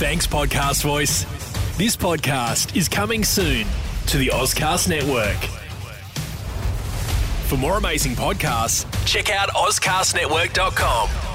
Thanks, Podcast Voice. This podcast is coming soon to the Ozcast Network. For more amazing podcasts, check out ozcastnetwork.com.